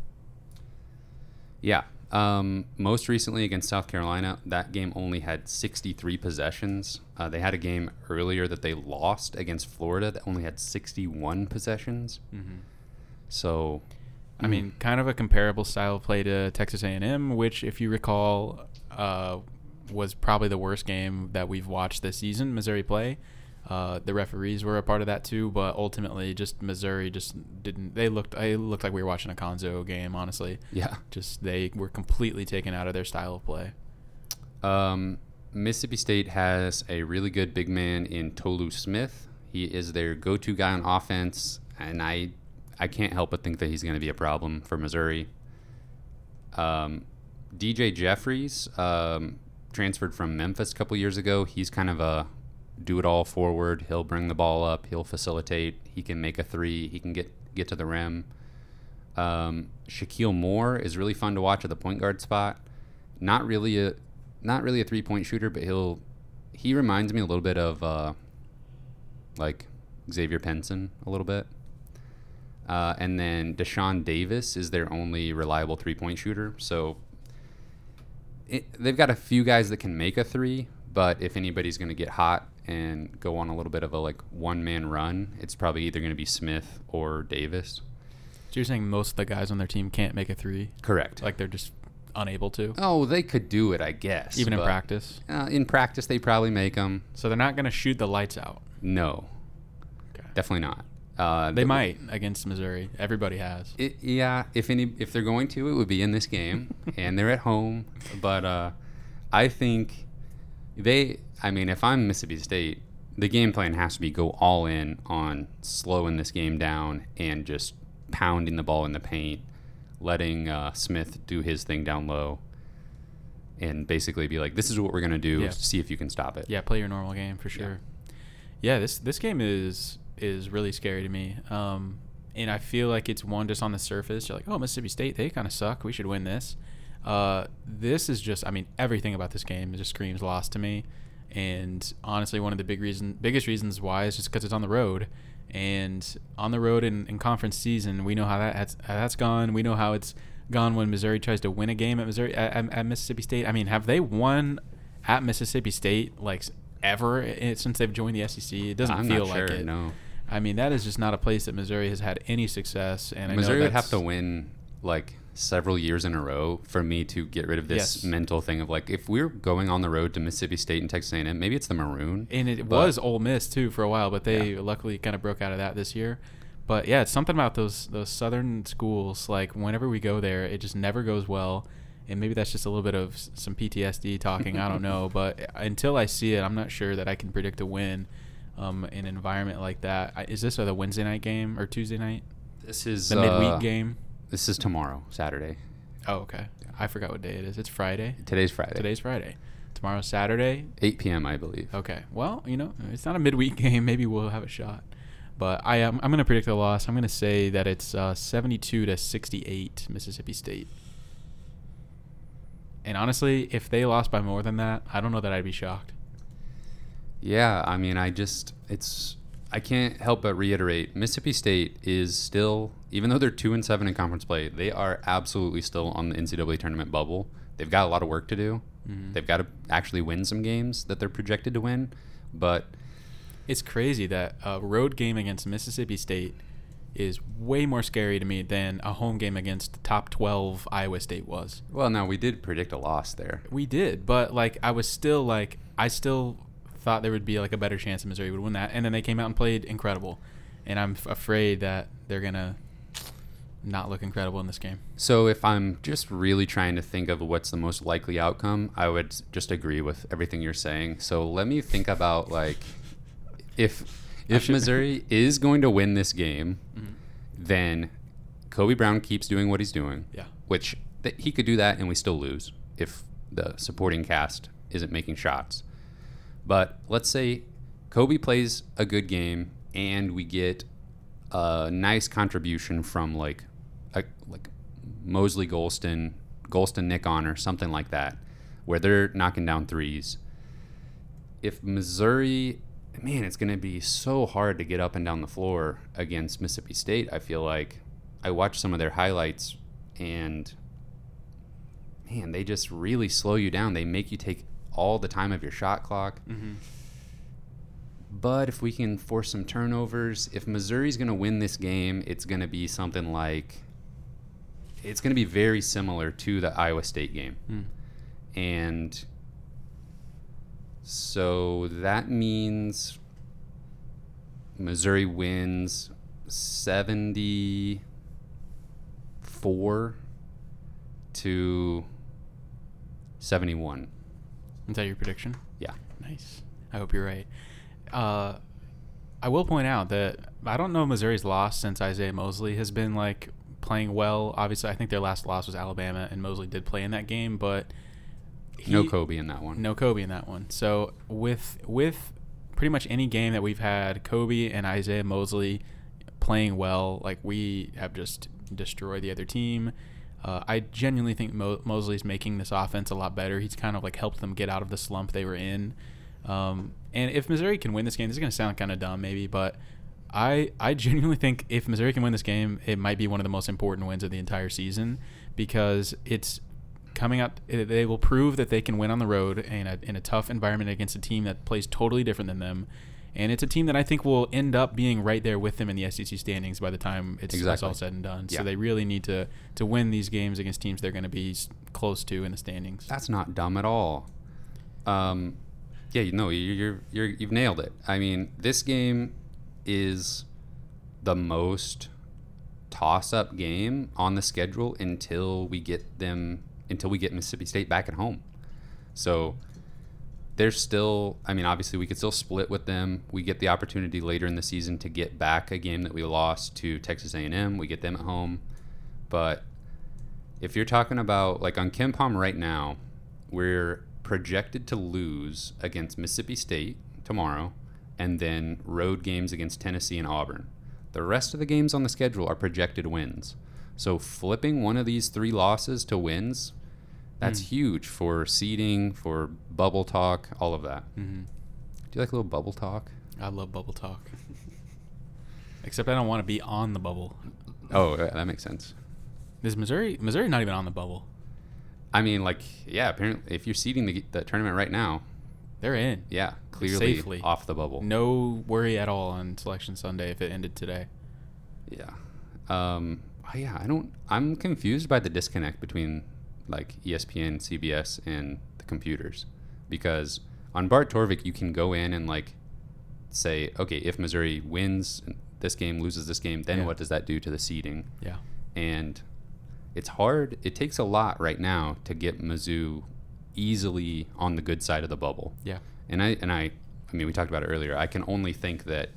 Yeah. Um, most recently against South Carolina, that game only had 63 possessions. Uh, they had a game earlier that they lost against Florida that only had 61 possessions. Mm-hmm. So, I mean, kind of a comparable style of play to Texas A&M, which, if you recall, uh, was probably the worst game that we've watched this season. Missouri play. Uh, the referees were a part of that too, but ultimately, just Missouri just didn't. They looked. It looked like we were watching a Cuonzo game. Honestly, yeah. just they were completely taken out of their style of play. Um, Mississippi State has a really good big man in Tolu Smith. He is their go-to guy on offense, and I, I can't help but think that he's going to be a problem for Missouri. Um, DJ Jeffries um, transferred from Memphis a couple years ago. He's kind of a do-it-all forward. He'll bring the ball up. He'll facilitate. He can make a three. He can get get to the rim. Um, Shakeel Moore is really fun to watch at the point guard spot. Not really a not really a three point shooter, but he'll he reminds me a little bit of uh, like Xavier Pinson a little bit. Uh, and then Dashawn Davis is their only reliable three point shooter. So it, they've got a few guys that can make a three, but if anybody's going to get hot and go on a little bit of a like one man run, it's probably either going to be Smith or Davis. So you're saying most of the guys on their team can't make a three? Correct. Like they're just unable to, oh, they could do it, I guess. even in but, practice. Uh, in practice, they probably make them. So they're not going to shoot the lights out. No, Okay. definitely not. Uh, They the- might against Missouri. Everybody has. It, yeah, if any, if they're going to, it would be in this game, and they're at home. But uh, I think they. I mean, if I'm Mississippi State, the game plan has to be go all in on slowing this game down and just pounding the ball in the paint, letting uh, Smith do his thing down low, and basically be like, "This is what we're gonna do. Yeah. See if you can stop it." Yeah, play your normal game for sure. Yeah, this this game is is really scary to me. Um, and I feel like it's one just on the surface. You're like, oh, Mississippi State, they kind of suck. We should win this. Uh, this is just, I mean, everything about this game just screams lost to me. And honestly, one of the big reason, biggest reasons why is just because it's on the road. And on the road in, in conference season, we know how that has, how that's gone. We know how it's gone when Missouri tries to win a game at Missouri at, at- Mississippi State. I mean, have they won at Mississippi State like ever since they've joined the SEC? It doesn't I'm feel not like sure. it. No, I mean, that is just not a place that Missouri has had any success. And I Missouri know would have to win like several years in a row for me to get rid of this Yes. mental thing of like if we're going on the road to Mississippi State and Texas A&M, maybe it's the maroon. And it but- was Ole Miss too for a while, but they Yeah. luckily kind of broke out of that this year. But yeah, it's something about those those southern schools. Like whenever we go there, it just never goes well. And maybe that's just a little bit of some PTSD talking. I don't know, but until I see it, I'm not sure that I can predict a win um, in an environment like that. Is this the Wednesday night game or Tuesday night? This is The midweek uh, game. This is tomorrow, Saturday. Oh, okay. I forgot what day it is. It's Friday. Today's Friday. Today's Friday. Tomorrow's Saturday. 8 p.m. I believe. Okay. Well, you know, it's not a midweek game. Maybe we'll have a shot. But I am. I'm going to predict a loss. I'm going to say that it's uh, 72 to 68 Mississippi State. And honestly, if they lost by more than that, I don't know that I'd be shocked. Yeah, I mean, I just it's I can't help but reiterate Mississippi State is still even though they're 2 and 7 in conference play, they are absolutely still on the NCAA tournament bubble. They've got a lot of work to do. Mhm. They've got to actually win some games that they're projected to win, but It's crazy that a road game against Mississippi State is way more scary to me than a home game against the top 12 Iowa State was. Well, now we did predict a loss there. We did, but like I was still like I still thought there would be like a better chance that Missouri would win that, and then they came out and played incredible, and I'm f- afraid that they're gonna not look incredible in this game. So if I'm just really trying to think of what's the most likely outcome, I would just agree with everything you're saying. So let me think about like if if Missouri is going to win this game, Mm-hmm. then Kobe Brown keeps doing what he's doing. Yeah. Which th- he could do that and we still lose if the supporting cast isn't making shots. But let's say Kobe plays a good game and we get a nice contribution from like a, like Mosley Gholston, Gholston Nick Honor, something like that, where they're knocking down threes. If Missouri, man, it's going to be so hard to get up and down the floor against Mississippi State. I feel like I watched some of their highlights and man, they just really slow you down. They make you take all the time of your shot clock. Mm-hmm. But if we can force some turnovers, if Missouri's going to win this game, it's going to be something like it's going to be very similar to the Iowa State game. Mm. And so that means Missouri wins 74 to 71. Is that your prediction? Yeah. Nice. I hope you're right. Uh, I will point out that I don't know Missouri's loss since Isaiah Mosley has been like playing well. Obviously, I think their last loss was Alabama, and Mosley did play in that game, but no Kobe in that one. no Kobe in that one. So with with pretty much any game that we've had Kobe and Isaiah Mosley playing well, like we have just destroyed the other team. Uh, I genuinely think Mo- Mosley's making this offense a lot better. He's kind of like helped them get out of the slump they were in. Um, and if Missouri can win this game, this is going to sound kind of dumb maybe, but I I genuinely think if Missouri can win this game, it might be one of the most important wins of the entire season because it's coming up. They will prove that they can win on the road in a in a tough environment against a team that plays totally different than them, and it's a team that I think will end up being right there with them in the SEC standings by the time it's, it's all said and done. Yeah. So they really need to to win these games against teams they're going to be close to in the standings. That's not dumb at all. Um, yeah, you know, you're, you're you're you've nailed it. I mean, this game is the most toss-up game on the schedule until we get them until we get Mississippi State back at home. So there's still I mean obviously we could still split with them. We get the opportunity later in the season to get back a game that we lost to Texas A&M. We get them at home. But if you're talking about like on KenPom right now, we're projected to lose against Mississippi State tomorrow and then road games against Tennessee and Auburn. The rest of the games on the schedule are projected wins. So flipping one of these three losses to wins, that's Mm. huge for seeding, for bubble talk, all of that. hmm Do you like a little bubble talk? I love bubble talk. Except I don't want to be on the bubble. Oh, that makes sense. Is Missouri Missouri not even on the bubble? I mean, like, yeah, apparently, if you're seeding the, the tournament right now, They're in. yeah, clearly Safely. off the bubble. No worry at all on Selection Sunday if it ended today. Yeah. Um, yeah, I don't. I'm confused by the disconnect between like ESPN, CBS, and the computers, because on Bart Torvik you can go in and like say, okay, if Missouri wins this game, loses this game, then Yeah. what does that do to the seeding? Yeah. And it's hard. It takes a lot right now to get Mizzou easily on the good side of the bubble. Yeah. And I and I, I mean, we talked about it earlier. I can only think that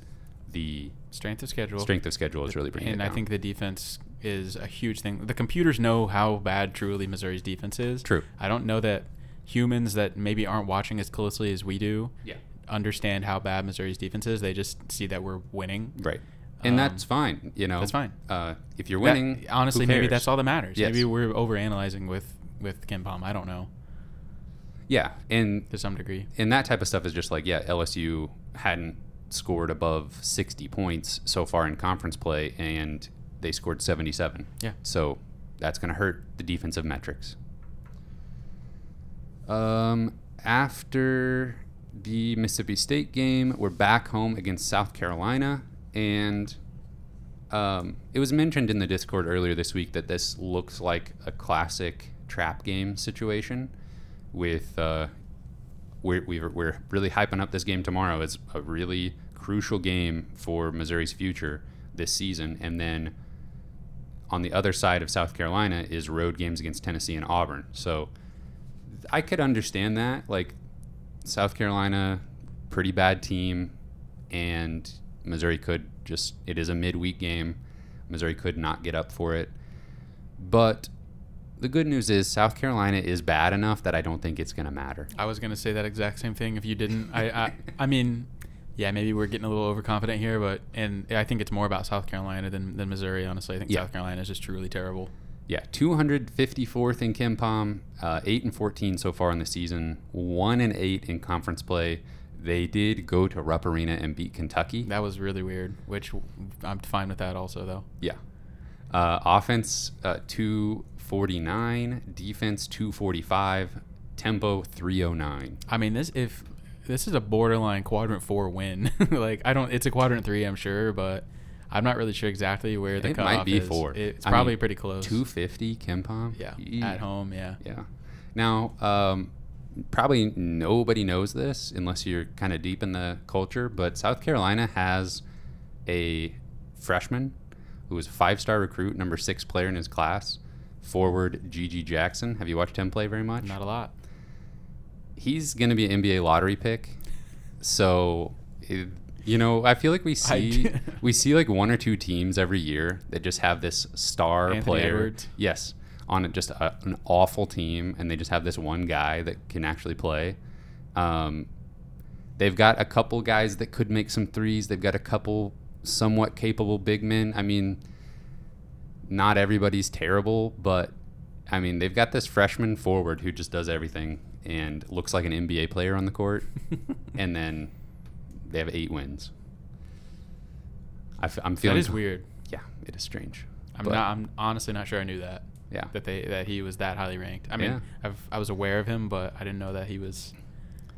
the Strength of schedule. strength of schedule is really bringing and I think the defense is a huge thing. The computers know how bad truly Missouri's defense is. True. I don't know that humans that maybe aren't watching as closely as we do Yeah. understand how bad Missouri's defense is. They just see that we're winning. Right. And Um, that's fine, you know. that's fine. Uh, if you're That- winning, honestly, who maybe that's all that matters. Yes. Maybe we're overanalyzing with with KenPom. I don't know Yeah, and to some degree. and that type of stuff is just like yeah, LSU hadn't scored above 60 points so far in conference play, and they scored 77. Yeah. So that's going to hurt the defensive metrics. Um, after the Mississippi State game, we're back home against South Carolina, and um, it was mentioned in the Discord earlier this week that this looks like a classic trap game situation. With uh, we're we're, we're really hyping up this game tomorrow. It's a really crucial game for Missouri's future this season, and then on the other side of South Carolina is road games against Tennessee and Auburn. So I could understand that. Like South Carolina, pretty bad team, and Missouri could just, it is a midweek game. Missouri could not get up for it. But the good news is South Carolina is bad enough that I don't think it's going to matter. I was gonna say that exact same thing. If you didn't, I, I, I mean, yeah, maybe we're getting a little overconfident here, but and I think it's more about South Carolina than, than Missouri. Honestly, I think Yeah. South Carolina is just truly terrible. Yeah, 254th in KenPom, uh, 8 and 14 so far in the season, 1 and 8 in conference play. They did go to Rupp Arena and beat Kentucky. That was really weird. Which I'm fine with that also though. Yeah. Uh, offense uh, 249, defense 245, tempo 309. I mean, this if this is a borderline quadrant four win. like I don't, it's a quadrant three, I'm sure, but I'm not really sure exactly where the It cutoff might be is. four. It's I probably mean, pretty close. 250 KenPom. Yeah, Yee. at home. Yeah. Yeah. Now, um, probably nobody knows this unless you're kind of deep in the culture, but South Carolina has a freshman who was a five star recruit, number six player in his class, forward GG Jackson. Have you watched him play very much? Not a lot. He's going to be an NBA lottery pick. So, it, you know, I feel like we see we see like one or two teams every year that just have this star Anthony player. Edwards? Yes, on a, just a, an awful team, and they just have this one guy that can actually play. Um, they've got a couple guys that could make some threes. They've got a couple somewhat capable big men. I mean, not everybody's terrible, but I mean, they've got this freshman forward who just does everything and looks like an NBA player on the court, and then they have eight wins. I f- I'm feeling is weird. Yeah, it is strange. I'm But, not. I'm honestly not sure I knew that. Yeah. That they that he was that highly ranked. I mean, Yeah. I've, I was aware of him, but I didn't know that he was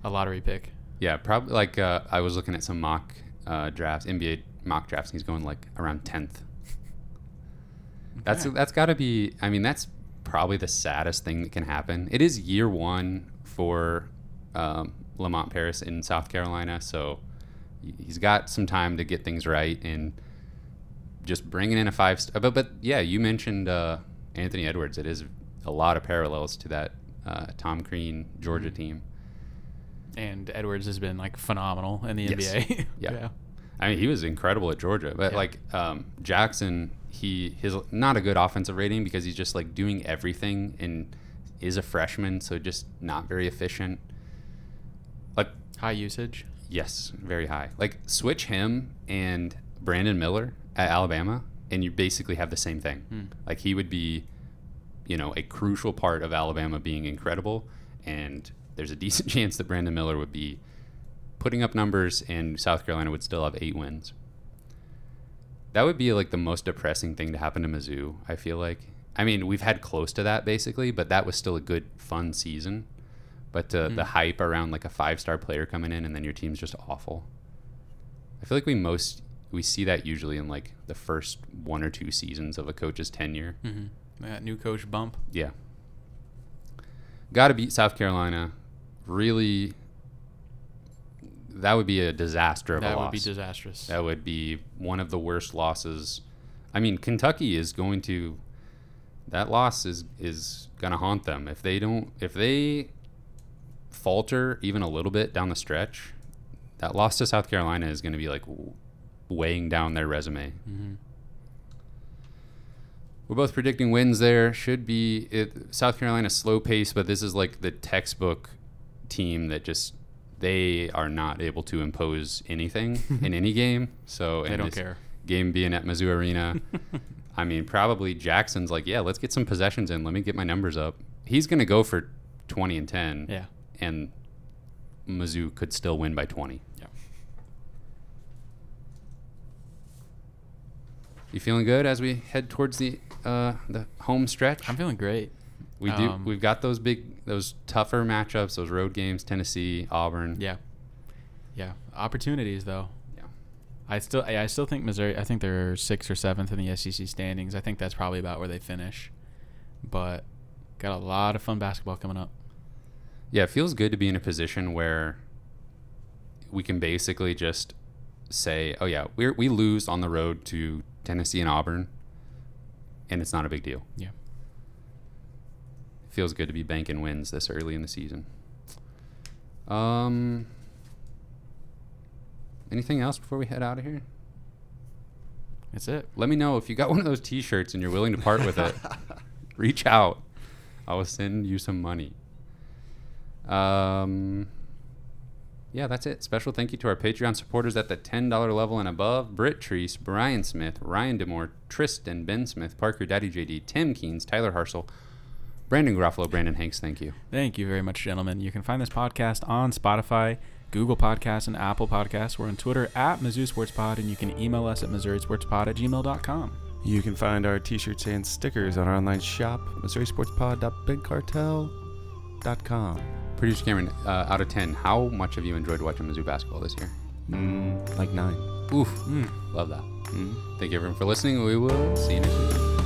a lottery pick. Yeah, probably like uh, I was looking at some mock uh, drafts, NBA mock drafts, and he's going like around tenth. That's that's got to be. I mean, that's probably the saddest thing that can happen. It is year one for um, Lamont Paris in South Carolina, so he- he's got some time to get things right and just bringing in a five. St- but but yeah, you mentioned uh, Anthony Edwards. It is a lot of parallels to that uh, Tom Crean Georgia team. And Edwards has been like phenomenal in the Yes. NBA. Yeah. I mean, he was incredible at Georgia, but Yeah. like um, Jackson, he his not a good offensive rating because he's just like doing everything and is a freshman, so just not very efficient. Like, High usage. yes, very high. Like, switch him and Brandon Miller at Alabama, and you basically have the same thing. Hmm. Like, he would be, you know, a crucial part of Alabama being incredible, and there's a decent chance that Brandon Miller would be putting up numbers, and South Carolina would still have eight wins. That would be like the most depressing thing to happen to Mizzou. I feel like. I mean, we've had close to that basically, but that was still a good, fun season. But uh, the Hmm. hype around like a five-star player coming in, and then your team's just awful. I feel like we most we see that usually in like the first one or two seasons of a coach's tenure. Mm-hmm. That new coach bump. Yeah. Got to beat South Carolina. Really, that would be a disaster of a loss. That would be disastrous. That would be one of the worst losses. I mean, Kentucky is going to. That loss is is going to haunt them if they don't if they falter even a little bit down the stretch. That loss to South Carolina is going to be like weighing down their resume. mm-hmm. We're both predicting wins there. Should be it, South Carolina slow pace, but this is like the textbook team that just they are not able to impose anything in any game. So They don't this care. Game being at Mizzou Arena, I mean, probably Jackson's like, yeah, let's get some possessions in. Let me get my numbers up. He's gonna go for twenty and ten, Yeah. and Mizzou could still win by twenty. Yeah. You feeling good as we head towards the uh, the home stretch? I'm feeling great. We do. Um, We've got those big, those tougher matchups, those road games: Tennessee, Auburn. Yeah. Yeah. Opportunities though. I still I I still think Missouri. I think they're sixth or seventh in the SEC standings. I think that's probably about where they finish. But got a lot of fun basketball coming up. Yeah, it feels good to be in a position where we can basically just say, "Oh yeah, we we lose on the road to Tennessee and Auburn, and it's not a big deal." Yeah. It feels good to be banking wins this early in the season. Um, anything else before we head out of here? That's it. Let me know if you got one of those T-shirts and you're willing to part with it. Reach out. I will send you some money. Um, yeah, that's it. Special thank you to our Patreon supporters at the $10 level and above Britt Treece, Brian Smith, Ryan Demore, Tristan, Ben Smith, Parker, Daddy JD, Tim Keens, Tyler Harsell, Brandon Garofalo, Brandon Hanks. Thank you. Thank you very much, gentlemen. You can find this podcast on Spotify, Google Podcasts, and Apple Podcasts. We're on Twitter at Mizzou Sports Pod, and you can email us at MissouriSportsPod at gmail.com. You can find our t-shirts and stickers on our online shop, MissouriSportsPod.BigCartel.com. Producer Cameron, uh, out of 10, how much have you enjoyed watching Mizzou basketball this year? Mm, like nine. Oof. Love that. Mm. Thank you everyone for listening. We will see you next week.